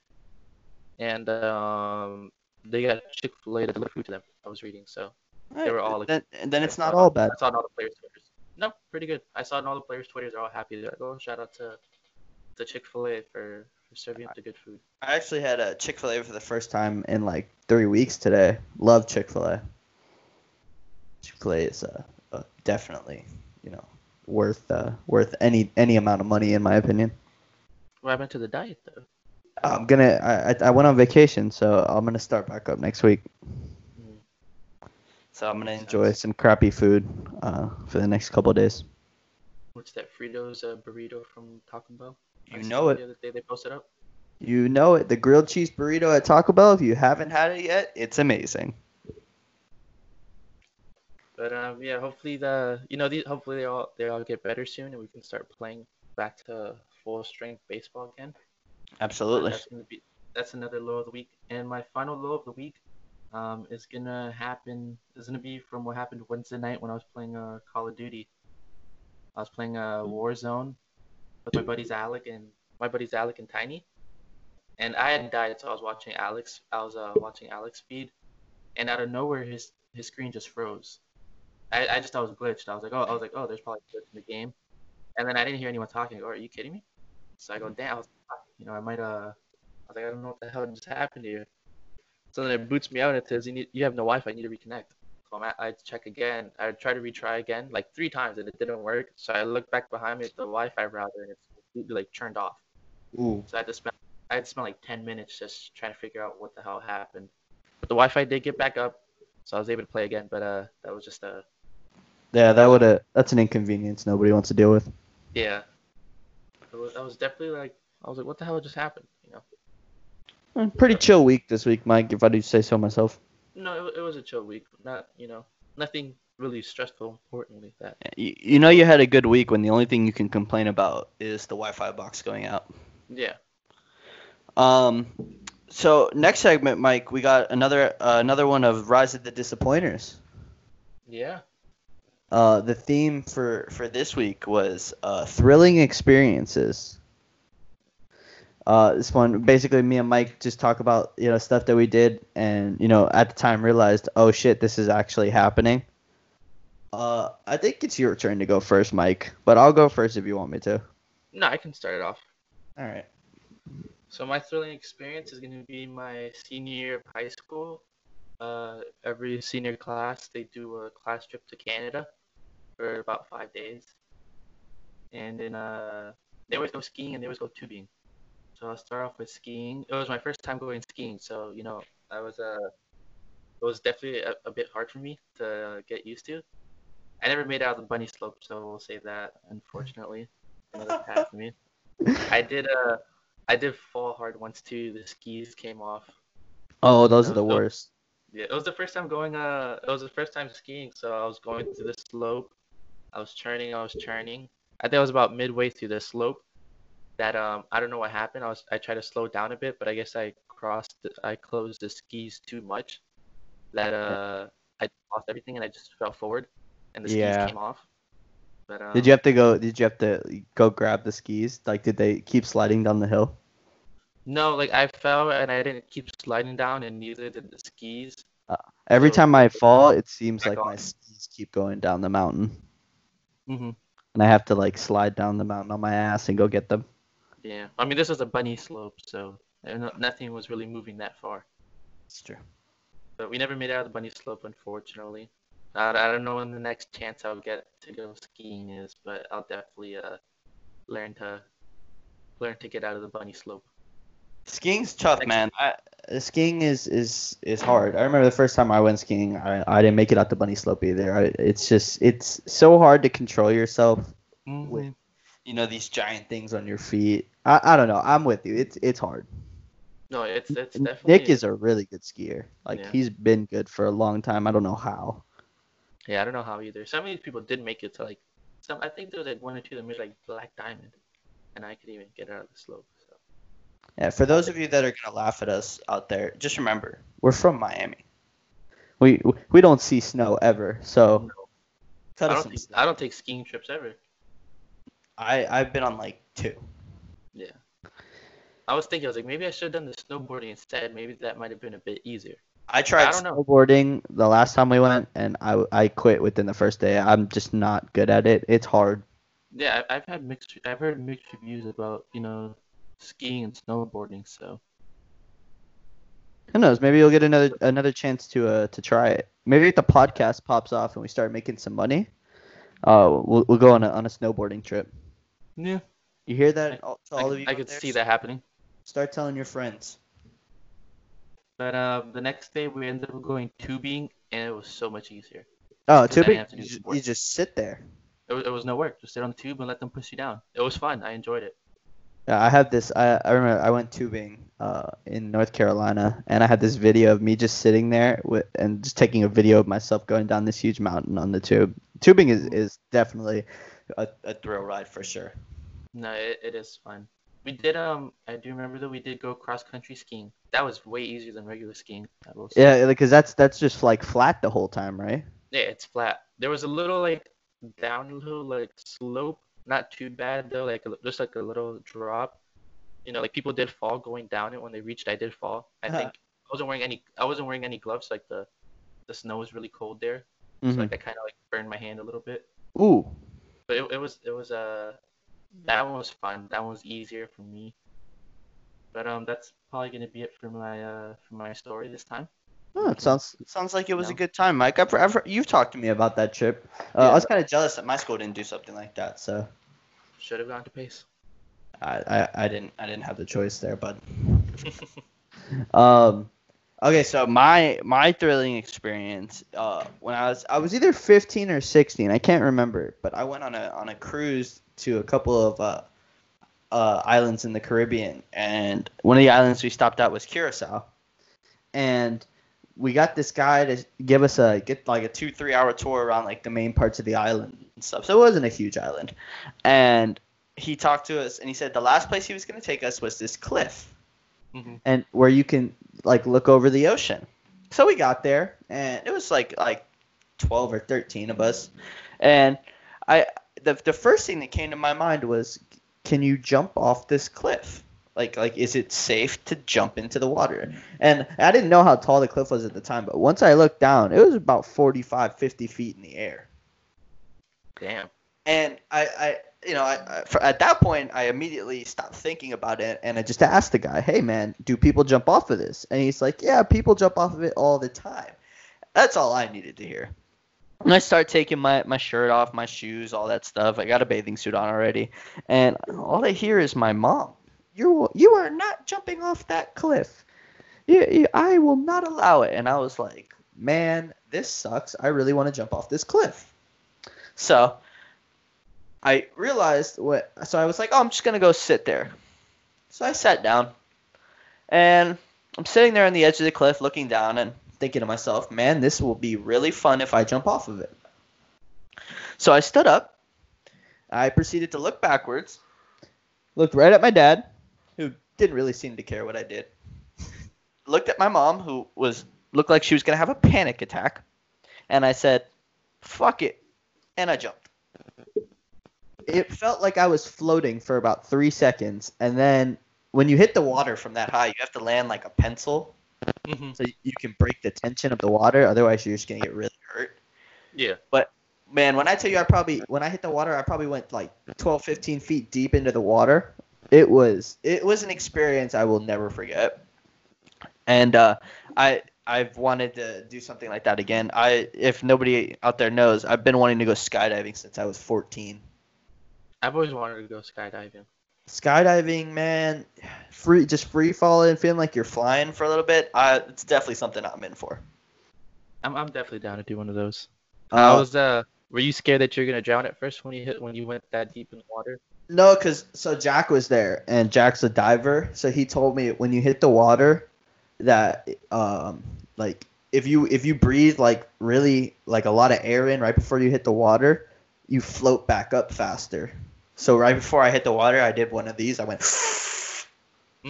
S1: and um, they got Chick Fil A to deliver food to them. I was reading, so They were all, like-
S2: then, then it's not all bad.
S1: I saw all the players' twitters. No, pretty good. I saw all the players' twitters. They're all happy. They're like, oh, shout out to to Chick Fil A for, for serving up the good food.
S2: I actually had a Chick Fil A for the first time in like three weeks today. Love Chick Fil A. A is uh, uh, definitely you know worth uh, worth any any amount of money in my opinion.
S1: What happened to the diet though?
S2: I'm gonna I I- I went on vacation, so I'm gonna start back up next week.
S1: Mm.
S2: So I'm gonna enjoy some crappy food uh, for the next couple days.
S1: What's that Fritos uh, burrito from Taco Bell?
S2: You
S1: saw
S2: know it.
S1: The other day they posted up.
S2: You know it. The grilled cheese burrito at Taco Bell. If you haven't had it yet, it's amazing.
S1: But um, yeah, hopefully the you know these hopefully they all they all get better soon and we can start playing back to full strength baseball again.
S2: Absolutely.
S1: That's be that's another low of the week. And my final low of the week um, is gonna happen is gonna be from what happened Wednesday night when I was playing uh, Call of Duty. I was playing uh, Warzone with my buddies Alec and my buddies Alec and Tiny. And I hadn't died, so I was watching Alex. I was uh, watching Alex feed, and out of nowhere, his his screen just froze. I, I just thought it was glitched. I was like, oh, I was like, oh, there's probably a glitch in the game. And then I didn't hear anyone talking. I go, are you kidding me? So I go, damn. I was, you know, I might uh, I was like, I don't know what the hell just happened here. So then it boots me out and it says you need, you have no Wi-Fi, you need to reconnect. So I'm at, I check again. I try to retry again, like three times, and it didn't work. So I look back behind me at the Wi-Fi router, and it's completely like turned off.
S2: Ooh.
S1: So I had to spend, I had to spend like 10 minutes just trying to figure out what the hell happened. But the Wi-Fi did get back up, so I was able to play again. But uh, that was just a
S2: Yeah, that would have. That's an inconvenience nobody wants to deal with.
S1: yeah. It was, I was definitely like, I was like, what the hell just happened? You know.
S2: Eh, Pretty chill week this week, Mike. If I do say so myself.
S1: No, it, it was a chill week. Not, you know, nothing really stressful. Importantly, that.
S2: You, you know you had a good week when the only thing you can complain about is the Wi-Fi box going out.
S1: Yeah.
S2: Um, so next segment, Mike, we got another uh, another one of Rise of the Disappointers.
S1: Yeah.
S2: Uh, the theme for for this week was uh, thrilling experiences. Uh, this one basically me and Mike just talk about you know stuff that we did and you know at the time realized oh shit this is actually happening. Uh, I think it's your turn to go first, Mike, but I'll go first if you want me to.
S1: No, I can start it off.
S2: All right.
S1: So my thrilling experience is going to be my senior year of high school. Uh, every senior class they do a class trip to Canada for about five days, and then uh, they always go skiing and they always go tubing. So I'll start off with skiing. It was my first time going skiing, so you know I was uh, it was definitely a, a bit hard for me to get used to. I never made it out of the bunny slope, so we'll save that. Unfortunately, another [LAUGHS] pass for me. I did uh I did fall hard once too. The skis came off.
S2: Oh, those are the
S1: No, no.
S2: worst.
S1: Yeah, it was the first time going uh it was the first time skiing, so I was going through the slope. I was turning, I was turning. I think I was about midway through the slope that um I don't know what happened. I was I tried to slow down a bit, but I guess I crossed the, I closed the skis too much that uh I lost everything and I just fell forward and the skis
S2: Yeah.
S1: came off. But um,
S2: Did you have to go? Did you have to go grab the skis? Like, did they keep sliding down the hill?
S1: No, like I fell and I didn't keep sliding down, and neither did the skis.
S2: Every
S1: So-
S2: time I fall, it seems like my skis keep going down the mountain,
S1: hmm
S2: and I have to like slide down the mountain on my ass and go get them.
S1: Yeah, I mean this was a bunny slope, so uh, nothing was really moving that far.
S2: It's true.
S1: But we never made it out of the bunny slope, unfortunately. I, I don't know when the next chance I'll get to go skiing is, but I'll definitely uh learn to learn to get out of the bunny slope.
S2: Skiing's tough, man. I, uh, skiing is is is hard. I remember the first time I went skiing, I, I didn't make it out the bunny slope either. I, it's just it's so hard to control yourself
S1: Mhm.
S2: with you know these giant things on your feet. I, I don't know. I'm with you. It's it's hard.
S1: No, it's it's definitely.
S2: Nick is a really good skier. Like
S1: Yeah.
S2: he's been good for a long time. I don't know how.
S1: Yeah, I don't know how either. Some of these people did make it to like some. I think there was like one or two that made like black diamond, and I could even get out of the slope. So
S2: Yeah, for those of you that are gonna laugh at us out there, just remember we're from Miami. We we don't see snow ever, so cut
S1: I
S2: us
S1: don't think
S2: slack.
S1: I don't take skiing trips ever.
S2: I I've been on like two. Yeah.
S1: I was thinking I was like maybe I should have done the snowboarding instead. Maybe that might have been a bit easier.
S2: I tried
S1: I don't know.
S2: snowboarding the last time we went, and I I quit within the first day. I'm just not good at it. It's hard.
S1: Yeah, I've had mixed. I've heard mixed reviews about you know skiing and snowboarding. So
S2: Who knows? Maybe you'll get another another chance to uh to try it. Maybe if the podcast pops off and we start making some money, uh, we'll we'll go on a on a snowboarding trip.
S1: yeah,
S2: You hear that? all-
S1: I,
S2: all
S1: could-
S2: of you
S1: I could
S2: there?
S1: see that happening.
S2: Start telling your friends.
S1: But um, the next day we ended up going tubing, and it was so much easier.
S2: Oh,
S1: Because I
S2: too
S1: didn't
S2: big.
S1: have to do
S2: You, you just sit there.
S1: It was, it was no work. Just sit on the tube and let them push you down. It was fun. I enjoyed it.
S2: Yeah, I have this. I, I remember I went tubing uh, in North Carolina, and I had this video of me just sitting there with, and just taking a video of myself going down this huge mountain on the tube. Tubing is, is definitely a, a thrill ride for sure.
S1: No, it, it is fun. We did um, I do remember that we did go cross country skiing. That was way easier than regular skiing.
S2: Yeah, because that's that's just like flat the whole time, right?
S1: Yeah, it's flat. There was a little like downhill like slope, not too bad though, like just like a little drop. You know, like people did fall going down it when they reached. I did fall. I
S2: Uh-huh.
S1: think I wasn't wearing any. I wasn't wearing any gloves. Like the, the snow was really cold there,
S2: Mhm.
S1: so like I kind of like burned my hand a little bit.
S2: Ooh,
S1: But it, it was it was uh that one was fun. That one was easier for me. But um, that's probably gonna be it for my uh for my story this time.
S2: Oh, it sounds it sounds like it was a good time, Mike. I've, I've, you've talked to me about that trip. Uh,
S1: Yeah.
S2: I was kind of jealous that my school didn't do something like that, so
S1: Should have gone to Pace.
S2: I, I, I didn't I didn't have the choice there, but. [LAUGHS] Um, okay, so my my thrilling experience uh, when I was I was either 15 or 16, I can't remember, but I went on a on a cruise to a couple of uh, uh, islands in the Caribbean, and one of the islands we stopped at was Curacao, and we got this guy to give us a get like a two three hour tour around like the main parts of the island and stuff. So it wasn't a huge island, and he talked to us and he said the last place he was going to take us was this cliff
S1: Mhm.
S2: and where you can like look over the ocean. So we got there, and it was like like twelve or thirteen of us, and I the the first thing that came to my mind was, can you jump off this cliff? Like like is it safe to jump into the water? And I didn't know how tall the cliff was at the time, but once I looked down, it was about 45, 50 feet in the air.
S1: Damn.
S2: And I, I you know, I, I, for, at that point, I immediately stopped thinking about it, and I just asked the guy, "Hey, man, do people jump off of this?" And he's like, "Yeah, people jump off of it all the time." That's all I needed to hear. And I start taking my, my shirt off, my shoes, all that stuff. I got a bathing suit on already, and all I hear is my mom. You you are not jumping off that cliff. You, you, I will not allow it. And I was like, man, this sucks. I really want to jump off this cliff. So I realized what. So I was like, oh, I'm just gonna go sit there. So I sat down, and I'm sitting there on the edge of the cliff, looking down and thinking to myself, man, this will be really fun if I jump off of it. So I stood up. I proceeded to look backwards, looked right at my dad, didn't really seem to care what I did. Looked at my mom, who was looked like she was gonna have a panic attack, and I said, "Fuck it," and I jumped. It felt like I was floating for about three seconds, and then when you hit the water from that high, you have to land like a pencil,
S1: hmm
S2: so you can break the tension of the water. Otherwise, you're just gonna get really hurt.
S1: Yeah.
S2: But man, when I tell you, I probably when I hit the water, I probably went like 12, 15 feet deep into the water. It was it was an experience I will never forget. And uh, I I've wanted to do something like that again. I if nobody out there knows, I've been wanting to go skydiving since I was 14.
S1: I've always wanted to go skydiving.
S2: skydiving, man, free just free falling, feeling like you're flying for a little bit. I, it's definitely something I'm in for.
S1: I'm I'm definitely down to do one of those.
S2: Uh,
S1: How was uh? Were you scared that you're gonna drown at first when you hit when you went that deep in the water?
S2: No, because so Jack was there, and Jack's a diver. So he told me when you hit the water, that um like if you if you breathe like really like a lot of air in right before you hit the water, you float back up faster. So right before I hit the water, I did one of these. I went,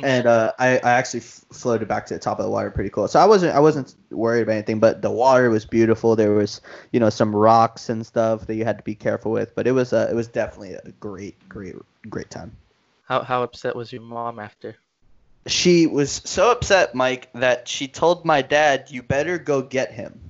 S2: and uh, I I actually f- floated back to the top of the water pretty cool. So I wasn't I wasn't worried about anything, but the water was beautiful. There was you know some rocks and stuff that you had to be careful with, but it was uh, it was definitely a great great great time.
S1: How how upset was your mom after?
S2: She was so upset, Mike, that she told my dad, "You better go get him."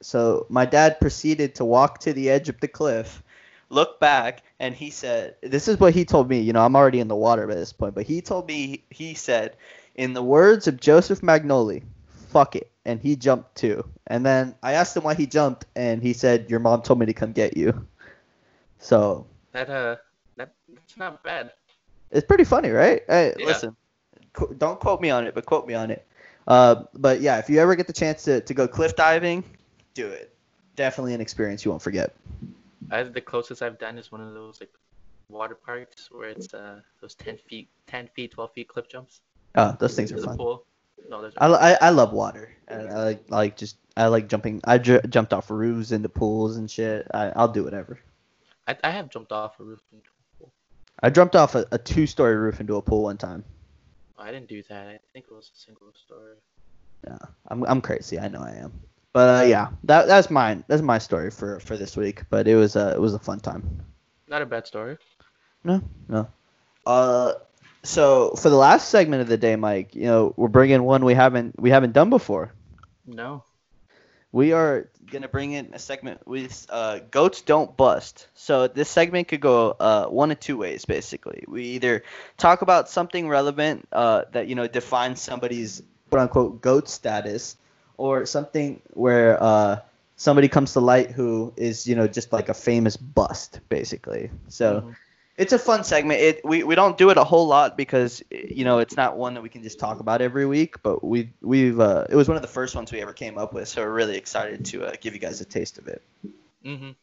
S2: So my dad proceeded to walk to the edge of the cliff, look back, and he said, "This is what he told me. You know, I'm already in the water by this point, but he told me he said, in the words of Joseph Magnoli, fuck it." And he jumped too. And then I asked him why he jumped, and he said, "Your mom told me to come get you." So
S1: That uh that that's not bad.
S2: it's pretty funny, right? Hey,
S1: Yeah.
S2: Listen, qu- don't quote me on it, but quote me on it. Uh, but yeah, if you ever get the chance to, to go cliff diving, do it. Definitely an experience you won't forget.
S1: I the closest I've done is one of those like water parks where it's uh those ten feet, ten feet, twelve feet cliff jumps.
S2: Oh, those things are fun.
S1: pool. No, there's
S2: I, I, I love water. And I like I like just I like jumping. I ju- jumped off roofs into pools and shit. I, I'll do whatever.
S1: I, I have jumped off a roof into a pool.
S2: I jumped off a, a two story roof into a pool one time.
S1: I didn't do that. I think it was a single story.
S2: Yeah, I'm I'm crazy. I know I am. But uh, yeah, that that's mine. That's my story for for this week. But it was a it was a fun time.
S1: Not a bad story. No, no.
S2: Uh, so for the last segment of the day, Mike, you know, we're bringing one we haven't we haven't done before.
S1: No.
S2: We are gonna bring in a segment with uh, goats don't bust. So this segment could go uh, one of two ways, basically. We either talk about something relevant uh, that you know defines somebody's quote unquote goat status, or something where uh, somebody comes to light who is you know just like a famous bust, basically. So.
S1: Mhm.
S2: It's a fun segment. It we, we don't do it a whole lot because you know it's not one that we can just talk about every week. But we we've uh, it was one of the first ones we ever came up with, so we're really excited to uh, give you guys a taste of it.
S1: Mhm.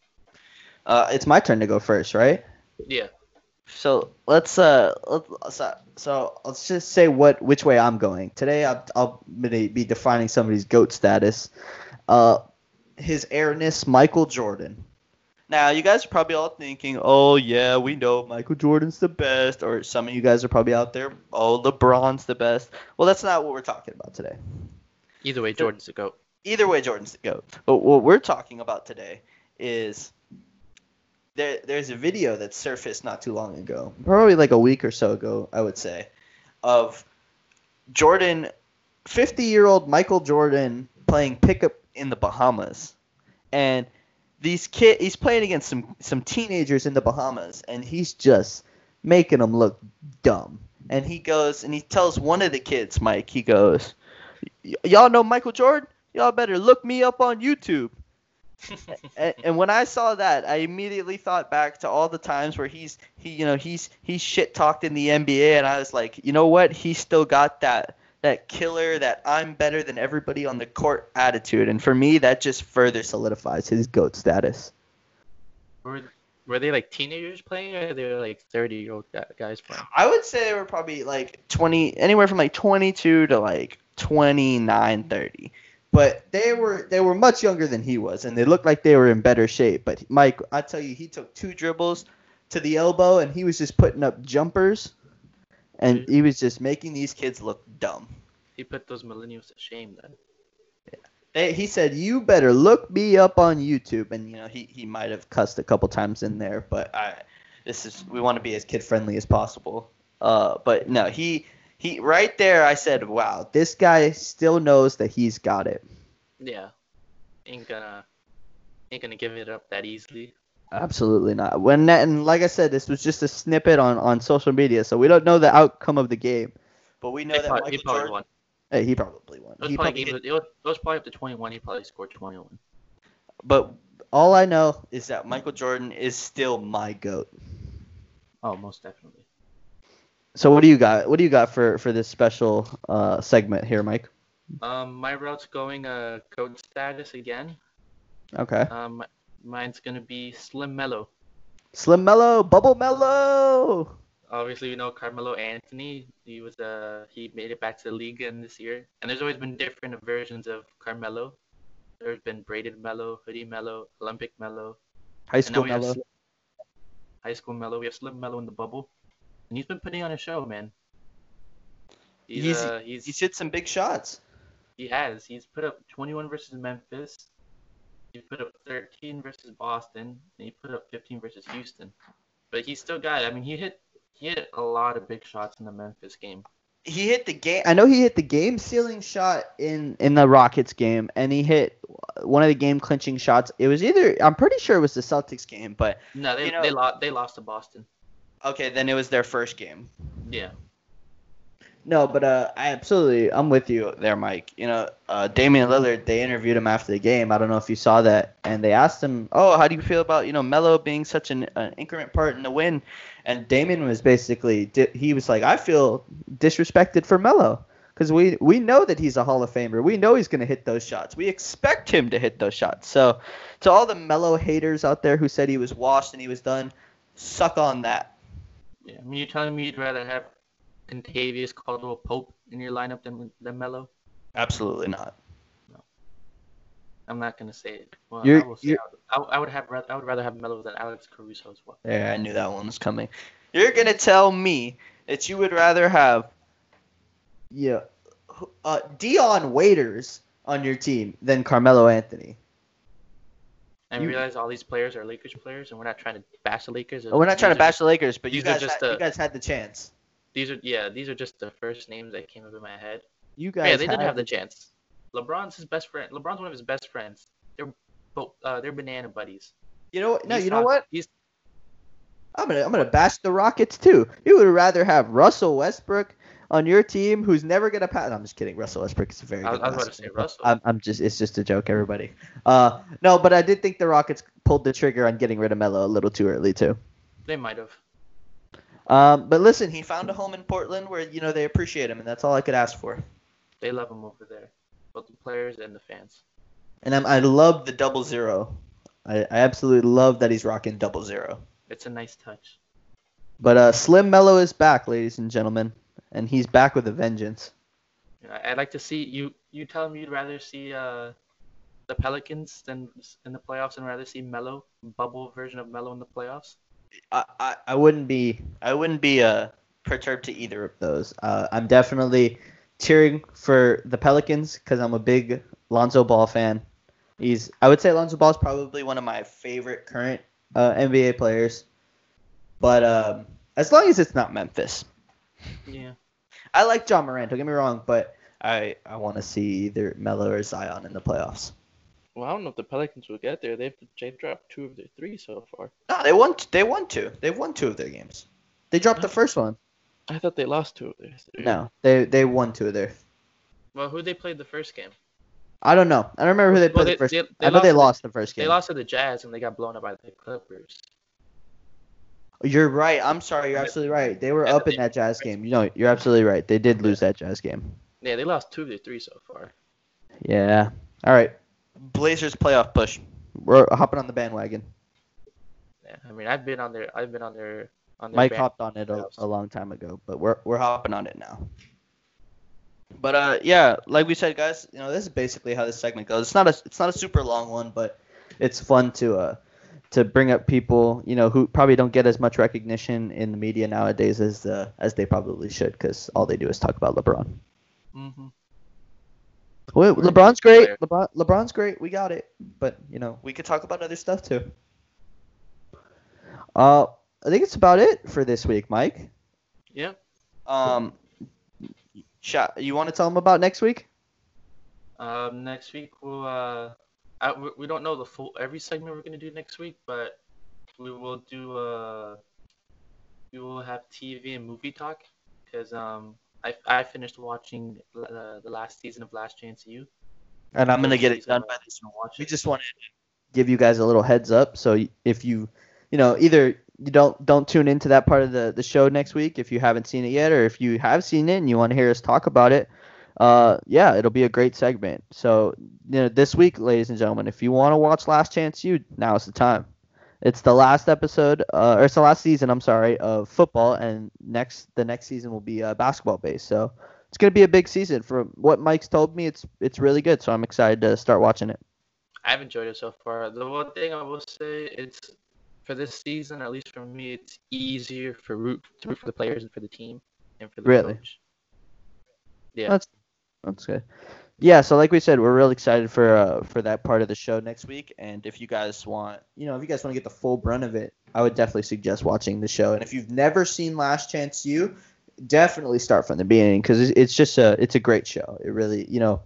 S2: Uh, it's my turn to go first, right?
S1: Yeah.
S2: So let's uh let's, so, so let's just say what which way I'm going today. I'll I'll be be defining somebody's goat status. Uh, his airness, Michael Jordan. Now you guys are probably all thinking, oh yeah, we know Michael Jordan's the best, or some of you guys are probably out there, oh LeBron's the best. Well, that's not what we're talking about today.
S1: Either way, Jordan's a goat.
S2: Either way, Jordan's the goat. But what we're talking about today is there. There's a video that surfaced not too long ago, probably like a week or so ago, I would say, of Jordan, 50 year old Michael Jordan playing pickup in the Bahamas, and these kid he's playing against some some teenagers in the Bahamas, and he's just making them look dumb. And he goes and he tells one of the kids, Mike, he goes, "Y- y'all know Michael Jordan? Y'all better look me up on YouTube. And, and when I saw that, I immediately thought back to all the times where he's he you know he's he's shit talked in the NBA, and I was like, you know what? He still got that that killer, that I'm better than everybody on the court attitude, and for me, that just further solidifies his goat status.
S1: Were, were they like teenagers playing, or they were like thirty-year-old guys playing?
S2: I would say they were probably like 20, anywhere from like 22 to like 29, 30. But they were they were much younger than he was, and they looked like they were in better shape. But Mike, I tell you, he took two dribbles to the elbow, and he was just putting up jumpers, and he was just making these kids look dumb.
S1: He put those millennials to shame. Then
S2: They, he said, "You better look me up on YouTube," and you know he, he might have cussed a couple times in there, but I this is we want to be as kid friendly as possible. Uh, but no, he he right there. I said, "Wow, this guy still knows that he's got it."
S1: yeah, ain't gonna ain't gonna give it up that easily.
S2: Absolutely not. When that, and like I said, this was just a snippet on on social media, so we don't know the outcome of the game. But we know that
S1: probably,
S2: Michael
S1: he probably
S2: Jordan.
S1: won.
S2: Hey, he probably won.
S1: It was
S2: He
S1: probably,
S2: probably
S1: it, was, it was probably up to twenty-one. He probably scored twenty-one.
S2: but all I know is that Michael Jordan is still my goat.
S1: Oh, most definitely.
S2: So what do you got? What do you got for for this special uh, segment here, Mike?
S1: Um, my route's going uh code status again.
S2: Okay.
S1: Um, mine's gonna be Slim Melo.
S2: Slim Melo, Bubble Melo.
S1: Obviously, you know Carmelo Anthony. He was uh he made it back to the league in this year, and there's always been different versions of Carmelo. There's been braided Melo, hoodie Melo, Olympic Melo,
S2: High School
S1: Melo. High school Melo. We have Slim Melo in the bubble, and he's been putting on a show, man. He's,
S2: He's-
S1: uh he's
S2: He's hit some big shots.
S1: He has. He's put up 21 versus Memphis. He put up 13 versus Boston, and he put up 15 versus Houston. But he still got. I mean, he hit he hit a lot of big shots in the Memphis game.
S2: He hit the game. I know he hit the game sealing shot in in the Rockets game, and he hit one of the game clinching shots. It was either I'm pretty sure it was the Celtics game, but
S1: No, they
S2: You know-
S1: they lost they lost to Boston.
S2: Okay, then it was their first game.
S1: Yeah.
S2: No, but uh, I absolutely, I'm with you there, Mike. You know, uh, Damian Lillard, they interviewed him after the game. I don't know if you saw that, and they asked him, "Oh, how do you feel about you know Melo being such an, an increment part in the win?" And Damian was basically, di- he was like, "I feel disrespected for Melo because we we know that he's a Hall of Famer. We know he's gonna hit those shots. We expect him to hit those shots." So, to all the Melo haters out there who said he was washed and he was done, suck on that.
S1: Yeah. I mean, you're telling me you'd rather have Kentavious Caldwell Pope in your lineup than than Melo?
S2: Absolutely not.
S1: No, I'm not gonna say it. Well,
S2: You're-
S1: I will say I, would- I would have I would rather have Melo than Alex Caruso as well.
S2: Yeah, I knew that one was coming. You're gonna tell me that you would rather have yeah, uh, Dion Waiters on your team than Carmelo Anthony.
S1: I
S2: You-
S1: realize all these players are Lakers players, and we're not trying to bash the Lakers.
S2: We're not trying to bash the Lakers, but you guys,
S1: just
S2: had,
S1: the-
S2: you guys had the chance.
S1: These are yeah, these are just the first names that came up in my head.
S2: You guys,
S1: yeah, they
S2: didn't
S1: have the chance. LeBron's his best friend. LeBron's one of his best friends. They're both uh, they're banana buddies.
S2: You know what? No,
S1: He's
S2: you know
S1: not-
S2: what?
S1: He's
S2: I'm gonna I'm gonna bash the Rockets too. You would rather have Russell Westbrook on your team, who's never gonna pass. No, I'm just kidding. Russell Westbrook is a very
S1: I
S2: good.
S1: I was about to say Russell.
S2: I'm, I'm just it's just a joke, everybody. Uh, no, but I did think the Rockets pulled the trigger on getting rid of Melo a little too early too.
S1: they might have.
S2: Um, but listen, he found a home in Portland where you know they appreciate him, and that's all I could ask for.
S1: They love him over there, both the players and the fans.
S2: And I'm, I love the double zero. I, I absolutely love that he's rocking double zero.
S1: It's a nice touch.
S2: But uh, Slim Melo is back, ladies and gentlemen, and he's back with a vengeance.
S1: I'd like to see you. You tell me you'd rather see uh, the Pelicans than in the playoffs, and rather see Melo bubble version of Melo in the playoffs.
S2: I, I, I wouldn't be I wouldn't be uh perturbed to either of those. Uh, I'm definitely cheering for the Pelicans because I'm a big Lonzo Ball fan. He's I would say Lonzo Ball is probably one of my favorite current uh, NBA players. But um, as long as it's not Memphis,
S1: Yeah. [LAUGHS]
S2: I like Ja Morant. Don't get me wrong, but I I want to see either Melo or Zion in the playoffs.
S1: Well, I don't know if the Pelicans will get there. They've they've dropped two of their three so far.
S2: No, they won. They won two. They've won two of their games. They dropped the first one.
S1: I thought they lost two of their three.
S2: No, they they won two of their.
S1: Well, who they played the first game?
S2: I don't know. I don't remember who they
S1: Well,
S2: played
S1: they-
S2: the first.
S1: they- they
S2: I know they
S1: lost
S2: lost the first game.
S1: They lost to the Jazz and they got blown up by the Clippers.
S2: You're right. I'm sorry. You're absolutely right. They were
S1: And
S2: up
S1: they-
S2: in that Jazz game. You know, you're absolutely right. They did lose that Jazz game.
S1: Yeah, they lost two of their three so far.
S2: Yeah. All right. Blazers playoff push. We're hopping on the bandwagon.
S1: Yeah, I mean, I've been on their, I've been on their, on their.
S2: Mike hopped on it a, a long time ago, but we're we're hopping on it now. But uh, yeah, like we said, guys, you know, this is basically how this segment goes. It's not a it's not a super long one, but it's fun to uh to bring up people you know who probably don't get as much recognition in the media nowadays as uh, as they probably should, because all they do is talk about LeBron.
S1: Mm-hmm.
S2: Well, LeBron's great. LeBron, LeBron's great. We got it. But you know, we could talk about other stuff too. Uh, I think it's about it for this week, Mike.
S1: Yeah.
S2: Um, you want to tell them about next week?
S1: Um, next week we'll, uh, I, we- don't know the full every segment we're gonna do next week, but we will do a we will have TV and movie talk because um, I I finished watching uh, the last season of Last Chance U.
S2: And I'm gonna get it done by this.
S1: Watch
S2: We just wanted to give you guys a little heads up. So if you, you know, either you don't don't tune into that part of the the show next week if you haven't seen it yet, or if you have seen it and you want to hear us talk about it. Uh, yeah, it'll be a great segment. So you know, this week, ladies and gentlemen, if you want to watch Last Chance U, now's the time. It's the last episode, uh, or it's the last season. I'm sorry, of football, and next the next season will be uh, basketball based. So it's gonna be a big season. From what Mike's told me, it's it's really good. So I'm excited to start watching it.
S1: I've enjoyed it so far. The one thing I will say, it's for this season, at least for me, it's easier for root to root for the players and for the team and for the
S2: Really?
S1: coach. Yeah.
S2: That's that's good. Yeah, so like we said, we're really excited for uh, for that part of the show next week. And if you guys want, you know, if you guys want to get the full brunt of it, I would definitely suggest watching the show. And if you've never seen Last Chance U, definitely start from the beginning because it's, just a it's a great show. It really, you know,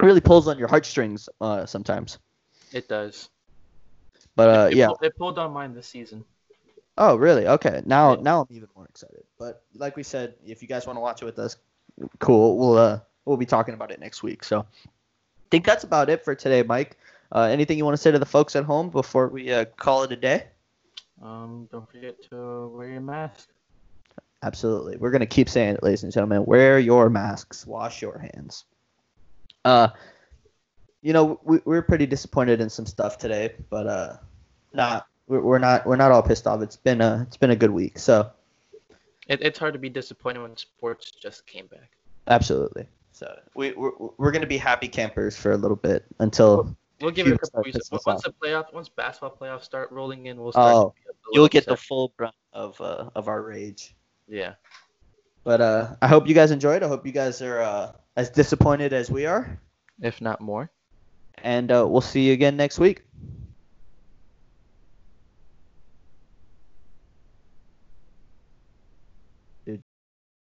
S2: really pulls on your heartstrings uh, sometimes.
S1: It does.
S2: But uh,
S1: it,
S2: yeah.
S1: pulled, it pulled on mine this season.
S2: Oh, really? Okay. Now,
S1: Yeah.
S2: now I'm even more excited. But like we said, if you guys want to watch it with us, cool. We'll uh, we'll be talking about it next week. So, I think that's about it for today, Mike. Uh, anything you want to say to the folks at home before we uh, call it a day?
S1: Um, don't forget to wear your mask.
S2: Absolutely. We're gonna keep saying it, ladies and gentlemen. Wear your masks. Wash your hands. Uh, you know, we, we're pretty disappointed in some stuff today, but uh, not we're, we're not we're not all pissed off. It's been a it's been a good week. So
S1: It, it's hard to be disappointed when sports just came back.
S2: Absolutely. So we we're, we're gonna be happy campers for a little bit until
S1: We'll give it a couple weeks. Once the playoffs, once basketball playoffs start rolling in, we'll start.
S2: Oh,
S1: to be a
S2: you'll get the full brunt of uh, of our rage.
S1: Yeah.
S2: But uh, I hope you guys enjoyed. I hope you guys are uh, as disappointed as we are,
S1: If not more.
S2: and uh, we'll see you again next week.